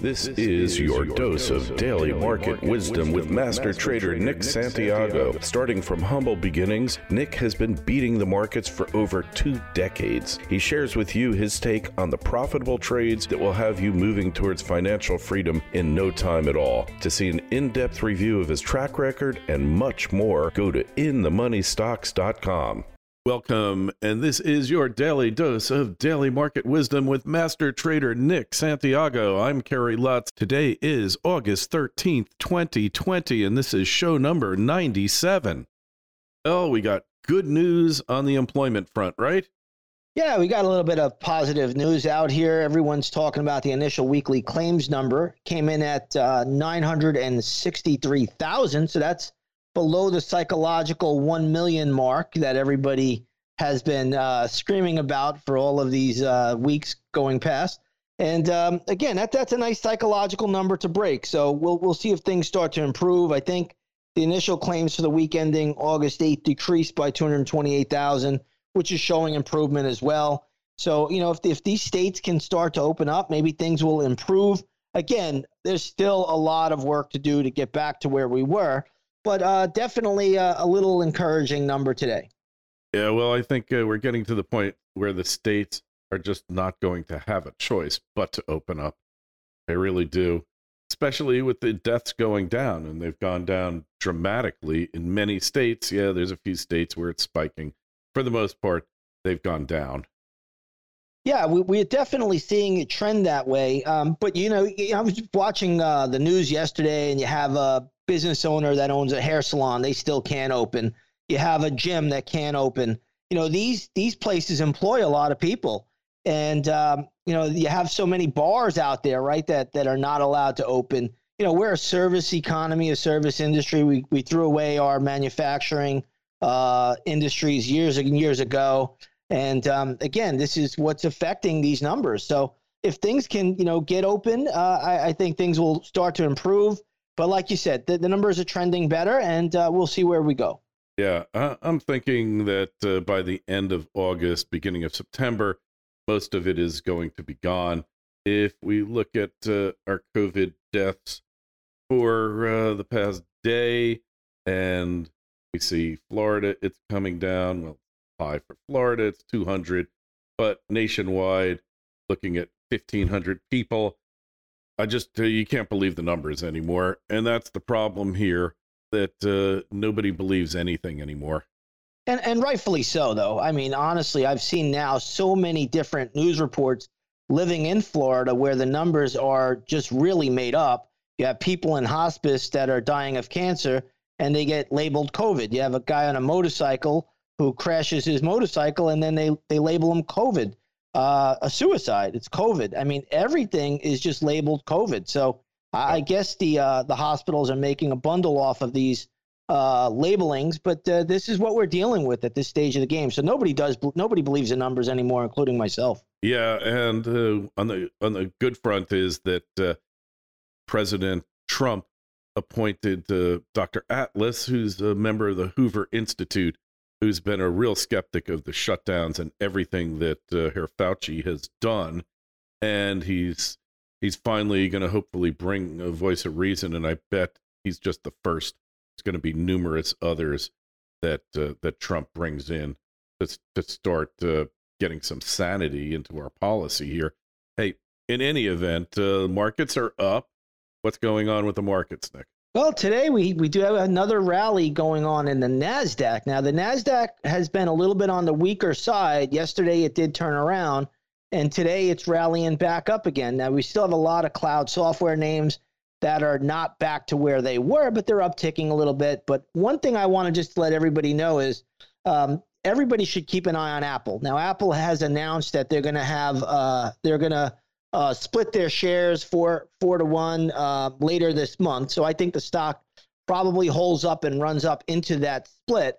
This is your dose of daily market wisdom with master trader Nick Santiago. Starting from humble beginnings, Nick has been beating the markets for over two decades. He shares with you his take on the profitable trades that will have you moving towards financial freedom in no time at all. To see an in depth review of his track record and much more, go to inthemoneystocks.com. Welcome, and this is your daily dose of daily market wisdom with master trader Nick Santiago. I'm Kerry Lutz. Today is August 13th, 2020, and this is show number 97. Oh, we got good news on the employment front, right? Yeah, we got a little bit of positive news out here. Everyone's talking about the initial weekly claims number came in at uh, 963,000. So that's below the psychological 1 million mark that everybody has been uh, screaming about for all of these uh, weeks going past. And um, again, that, that's a nice psychological number to break. So we'll, we'll see if things start to improve. I think the initial claims for the week ending August 8th decreased by 228,000, which is showing improvement as well. So, you know, if, if these states can start to open up, maybe things will improve. Again, there's still a lot of work to do to get back to where we were but uh, definitely a, a, little encouraging number today. Yeah, well, I think uh, we're getting to the point where the states are just not going to have a choice but to open up. They really do, especially with the deaths going down, and they've gone down dramatically in many states. Yeah, there's a few states where it's spiking. For the most part, they've gone down. Yeah, we, we're definitely seeing it trend that way. Um, but you know, I was watching uh, the news yesterday, and you have a business owner that owns a hair salon; they still can't open. You have a gym that can't open. You know, these these places employ a lot of people, and um, you know, you have so many bars out there, right? That that are not allowed to open. You know, we're a service economy, a service industry. We we threw away our manufacturing uh, industries years and years ago and um, again, this is what's affecting these numbers. So if things can, you know, get open, uh, I, I, think things will start to improve. But like you said, the, the numbers are trending better, and uh, we'll see where we go. Yeah, I'm thinking that uh, by the end of August, beginning of September, most of it is going to be gone. If we look at uh, our COVID deaths for uh, the past day, and we see Florida, it's coming down. Well, high. For Florida, it's 200, but nationwide, looking at 1,500 people. I just, uh, you can't believe the numbers anymore. And that's the problem here that uh, nobody believes anything anymore. And, and rightfully so, though. I mean, honestly, I've seen now so many different news reports living in Florida where the numbers are just really made up. You have people in hospice that are dying of cancer and they get labeled COVID. You have a guy on a motorcycle who crashes his motorcycle and then they, they label him COVID, uh, a suicide. It's COVID. I mean, everything is just labeled COVID. So I guess the uh, the hospitals are making a bundle off of these uh, labelings, but uh, this is what we're dealing with at this stage of the game. So nobody does nobody believes in numbers anymore, including myself. Yeah, and uh, on the on the good front is that uh, President Trump appointed Dr. Atlas, who's a member of the Hoover Institute, who's been a real skeptic of the shutdowns and everything that uh, Herr Fauci has done, and he's he's finally going to hopefully bring a voice of reason, and I bet he's just the first. It's going to be numerous others that uh, that Trump brings in to to start uh, getting some sanity into our policy here. Hey, in any event, uh, markets are up. What's going on with the markets, Nick? Well, today we, we do have another rally going on in the NASDAQ. Now, the NASDAQ has been a little bit on the weaker side. Yesterday it did turn around, and today it's rallying back up again. Now, we still have a lot of cloud software names that are not back to where they were, but they're upticking a little bit. But one thing I want to just let everybody know is um, everybody should keep an eye on Apple. Now, Apple has announced that they're going to have, uh, they're going to, uh, split their shares four four to one uh, later this month. So I think the stock probably holds up and runs up into that split.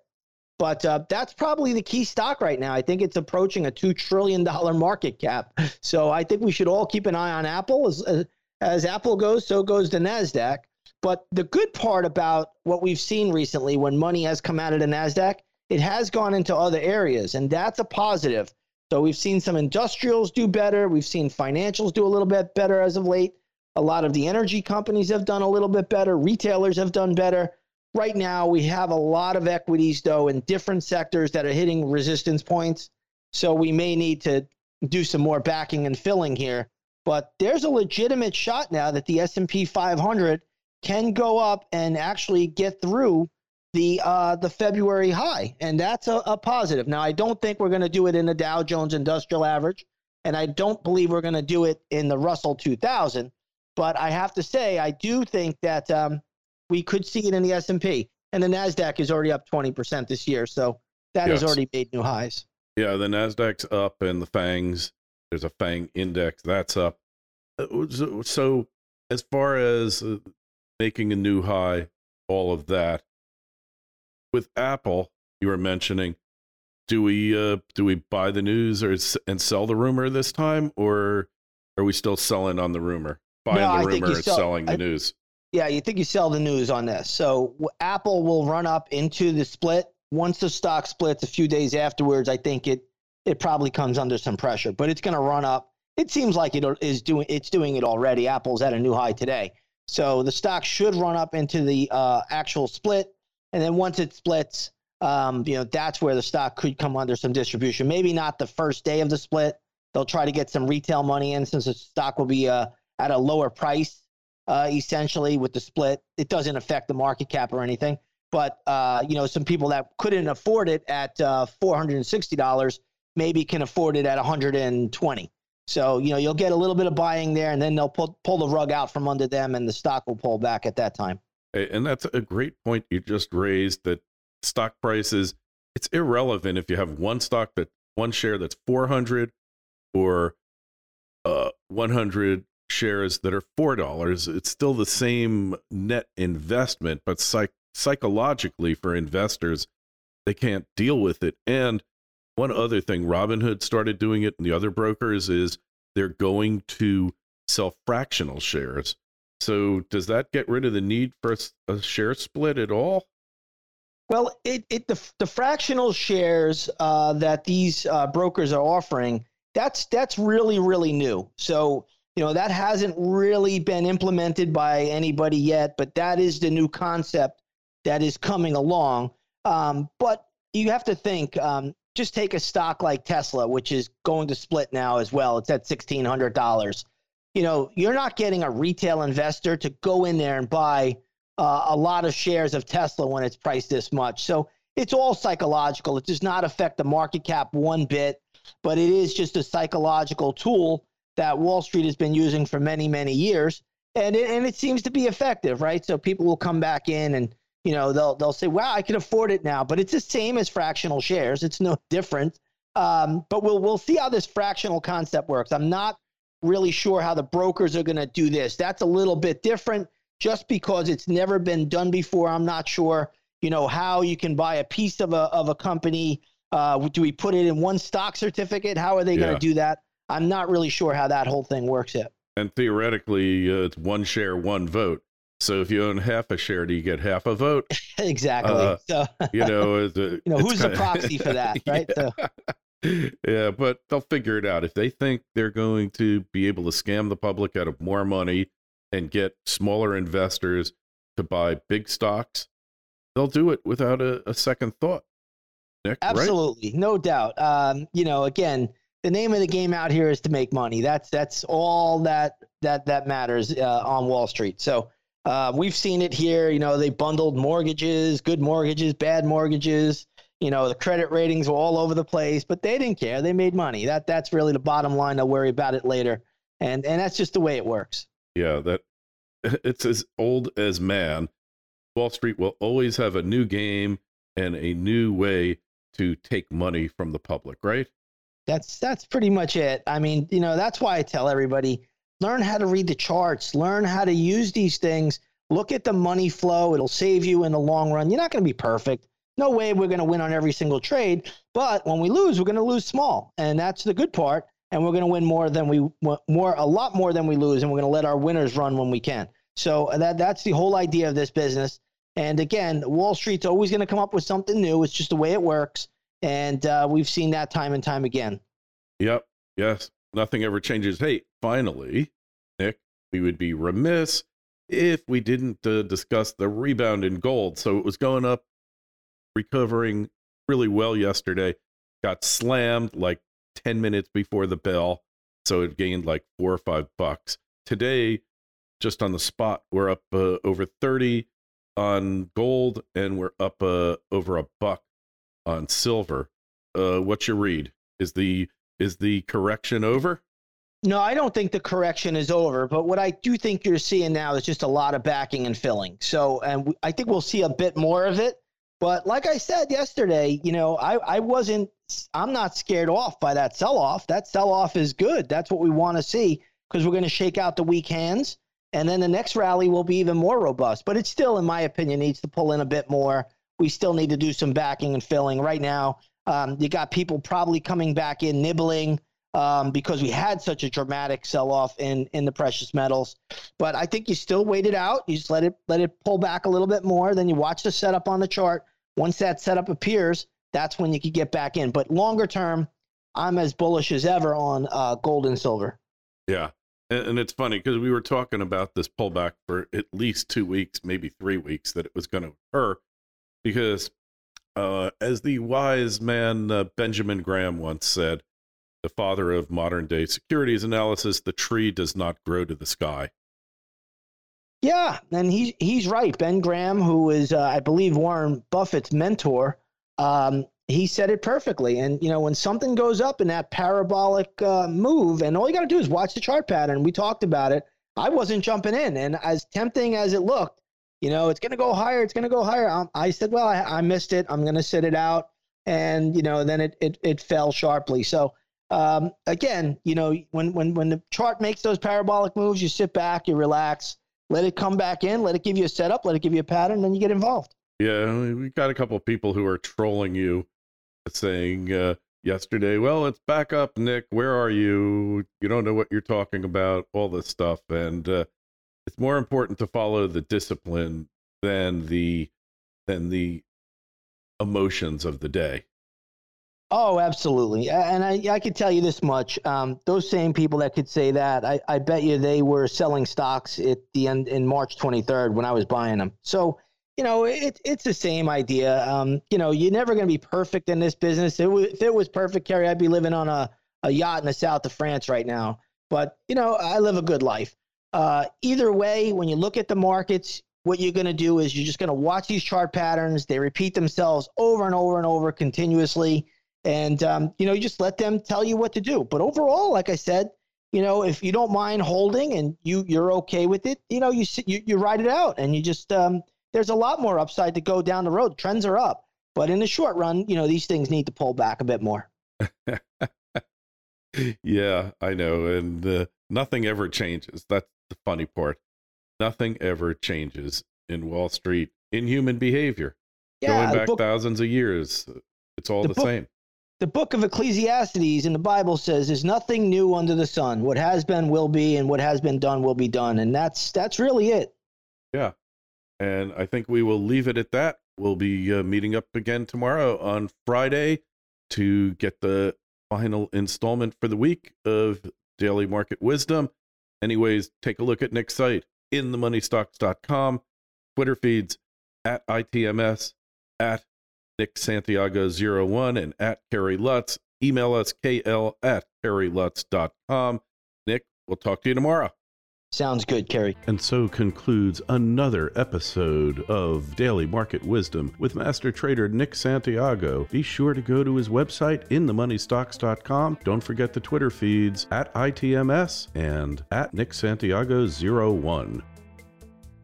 But uh, that's probably the key stock right now. I think it's approaching a two trillion dollar market cap. So I think we should all keep an eye on Apple. As uh, as Apple goes, so goes the Nasdaq. But the good part about what we've seen recently, when money has come out of the Nasdaq, it has gone into other areas, and that's a positive. So we've seen some industrials do better. We've seen financials do a little bit better as of late. A lot of the energy companies have done a little bit better. Retailers have done better. Right now, we have a lot of equities, though, in different sectors that are hitting resistance points. So we may need to do some more backing and filling here. But there's a legitimate shot now that the S&P 500 can go up and actually get through the uh, the February high, and that's a, a positive. Now, I don't think we're going to do it in the Dow Jones Industrial Average, and I don't believe we're going to do it in the Russell 2000. But I have to say, I do think that um, we could see it in the S&P, and the Nasdaq is already up 20% this year, so that yes. has already made new highs. Yeah, the Nasdaq's up, and the Fangs there's a Fang index that's up. Uh, so, as far as uh, making a new high, all of that with Apple, you were mentioning, do we uh, do we buy the news or and sell the rumor this time, or are we still selling on the rumor, buying no, the rumor and sell, selling the I, news? Yeah, you think you sell the news on this. So Apple will run up into the split once the stock splits a few days afterwards. I think it it probably comes under some pressure, but it's going to run up. It seems like it is doing it's doing it already. Apple's at a new high today, so the stock should run up into the uh, actual split and then once it splits, um, you know, that's where the stock could come under some distribution. Maybe not the first day of the split. They'll try to get some retail money in since the stock will be uh, at a lower price, uh, essentially with the split. It doesn't affect the market cap or anything. But uh, you know, some people that couldn't afford it at uh, four hundred and sixty dollars maybe can afford it at one hundred and twenty. So you know, you'll get a little bit of buying there, and then they'll pull pull the rug out from under them, and the stock will pull back at that time. And that's a great point you just raised that stock prices, it's irrelevant if you have one stock that one share that's 400 or uh, 100 shares that are $4. It's still the same net investment, but psych- psychologically for investors, they can't deal with it. And one other thing, Robinhood started doing it and the other brokers is they're going to sell fractional shares. So does that get rid of the need for a, share split at all? Well, it, it the, the fractional shares uh, that these uh, brokers are offering that's that's really really new. So you know that hasn't really been implemented by anybody yet, but that is the new concept that is coming along. Um, but you have to think. Um, just take a stock like Tesla, which is going to split now as well. It's at sixteen hundred dollars you know, you're not getting a retail investor to go in there and buy uh, a lot of shares of Tesla when it's priced this much. So it's all psychological. It does not affect the market cap one bit, but it is just a psychological tool that Wall Street has been using for many, many years. And it, and it seems to be effective, right? So people will come back in and you know they'll they'll say, "Wow, I can afford it now." But it's the same as fractional shares. It's no different. Um, but we'll we'll see how this fractional concept works. I'm not really sure how the brokers are going to do this. That's a little bit different just because it's never been done before. I'm not sure, you know, how you can buy a piece of a, of a company. Uh, do we put it in one stock certificate? How are they yeah. going to do that? I'm not really sure how that whole thing works yet. And theoretically, uh, it's one share, one vote. So if you own half a share, do you get half a vote? exactly. Uh, so you know, a, you know, who's kinda, the proxy for that, right? Yeah. So yeah, but they'll figure it out. If they think they're going to be able to scam the public out of more money and get smaller investors to buy big stocks, they'll do it without a, a second thought. Nick, Absolutely, right? no doubt. Um, you know, again, the name of the game out here is to make money. That's that's all that that that matters uh, on Wall Street. So uh, we've seen it here. You know, they bundled mortgages, good mortgages, bad mortgages. You know, the credit ratings were all over the place, but they didn't care. They made money. That that's really the bottom line. They'll worry about it later, and and that's just the way it works. Yeah, that it's as old as man. Wall Street will always have a new game and a new way to take money from the public, right? That's that's pretty much it. I mean, you know, that's why I tell everybody learn how to read the charts, learn how to use these things, look at the money flow. It'll save you in the long run. You're not going to be perfect. No way we're going to win on every single trade, but when we lose, we're going to lose small, and that's the good part. And we're going to win more than we more a lot more than we lose, and we're going to let our winners run when we can. So that that's the whole idea of this business. And again, Wall Street's always going to come up with something new. It's just the way it works. And uh, we've seen that time and time again. Yep. Yes. Nothing ever changes. Hey, finally, Nick, we would be remiss if we didn't uh, discuss the rebound in gold. So it was going up, recovering really well yesterday, got slammed like 10 minutes before the bell. So it gained like four or five bucks. Today, just on the spot, we're up uh, over 30 on gold and we're up uh, over a buck on silver. Uh, what's your read? Is the is the correction over? No, I don't think the correction is over. But what I do think you're seeing now is just a lot of backing and filling. So, and I think we'll see a bit more of it. But like I said yesterday, you know, I, I wasn't, I'm not scared off by that sell off. That sell off is good. That's what we want to see because we're going to shake out the weak hands. And then the next rally will be even more robust. But it still, in my opinion, needs to pull in a bit more we still need to do some backing and filling. Right now, um, you got people probably coming back in nibbling um, because we had such a dramatic sell off in in the precious metals. But I think you still wait it out. You just let it let it pull back a little bit more. Then you watch the setup on the chart. Once that setup appears, that's when you could get back in. But longer term, I'm as bullish as ever on uh, gold and silver. Yeah. And, and it's funny because we were talking about this pullback for at least two weeks, maybe three weeks, that it was going to occur because uh, as the wise man uh, Benjamin Graham once said, the father of modern day securities analysis, the tree does not grow to the sky. Yeah, and he's he's right. Ben Graham, who is uh, I believe Warren Buffett's mentor, um, he said it perfectly. And you know, when something goes up in that parabolic uh, move, and all you got to do is watch the chart pattern. We talked about it. I wasn't jumping in, and as tempting as it looked, you know, it's going to go higher. It's going to go higher. Um, I said, well, I, I missed it. I'm going to sit it out. And, you know, then it, it, it fell sharply. So, um, again, you know, when, when, when the chart makes those parabolic moves, you sit back, you relax, let it come back in, let it give you a setup, let it give you a pattern, then you get involved. Yeah. We got a couple of people who are trolling you saying, uh, yesterday, well, it's back up, Nick. Where are you? You don't know what you're talking about, all this stuff. And, uh, it's more important to follow the discipline than the than the emotions of the day. Oh, absolutely. And I, I could tell you this much. Um, those same people that could say that, I, I bet you they were selling stocks at the end in March 23rd when I was buying them. So, you know, it, it's the same idea. Um, you know, you're never going to be perfect in this business. It w- if it was perfect, Kerry, I'd be living on a, a yacht in the south of France right now. But, you know, I live a good life. Uh, either way, when you look at the markets, what you're going to do is you're just going to watch these chart patterns. They repeat themselves over and over and over continuously. And, um, you know, you just let them tell you what to do. But overall, like I said, you know, if you don't mind holding and you, you're okay with it, you know, you, you, you ride it out and you just, um, there's a lot more upside to go down the road. Trends are up. But in the short run, you know, these things need to pull back a bit more. yeah, I know. And uh, nothing ever changes. That's the funny part. Nothing ever changes in Wall Street in human behavior. Yeah, Going back book, thousands of years, it's all the, the book, same. The book of Ecclesiastes in the Bible says there's nothing new under the sun. What has been will be, and what has been done will be done. And that's that's really it. Yeah. And I think we will leave it at that. We'll be uh, meeting up again tomorrow on Friday to get the final installment for the week of Daily Market Wisdom. Anyways, take a look at Nick's site, inthemoneystocks.com, Twitter feeds at ITMS, at Nick Santiago01, and at Kerry Lutz. Email us kl at kerrylutz.com. Nick, we'll talk to you tomorrow. Sounds good, Kerry. And so concludes another episode of Daily Market Wisdom with Master Trader Nick Santiago. Be sure to go to his website, inthemoneystocks.com. Don't forget the Twitter feeds at ITMS and at Nick Santiago01.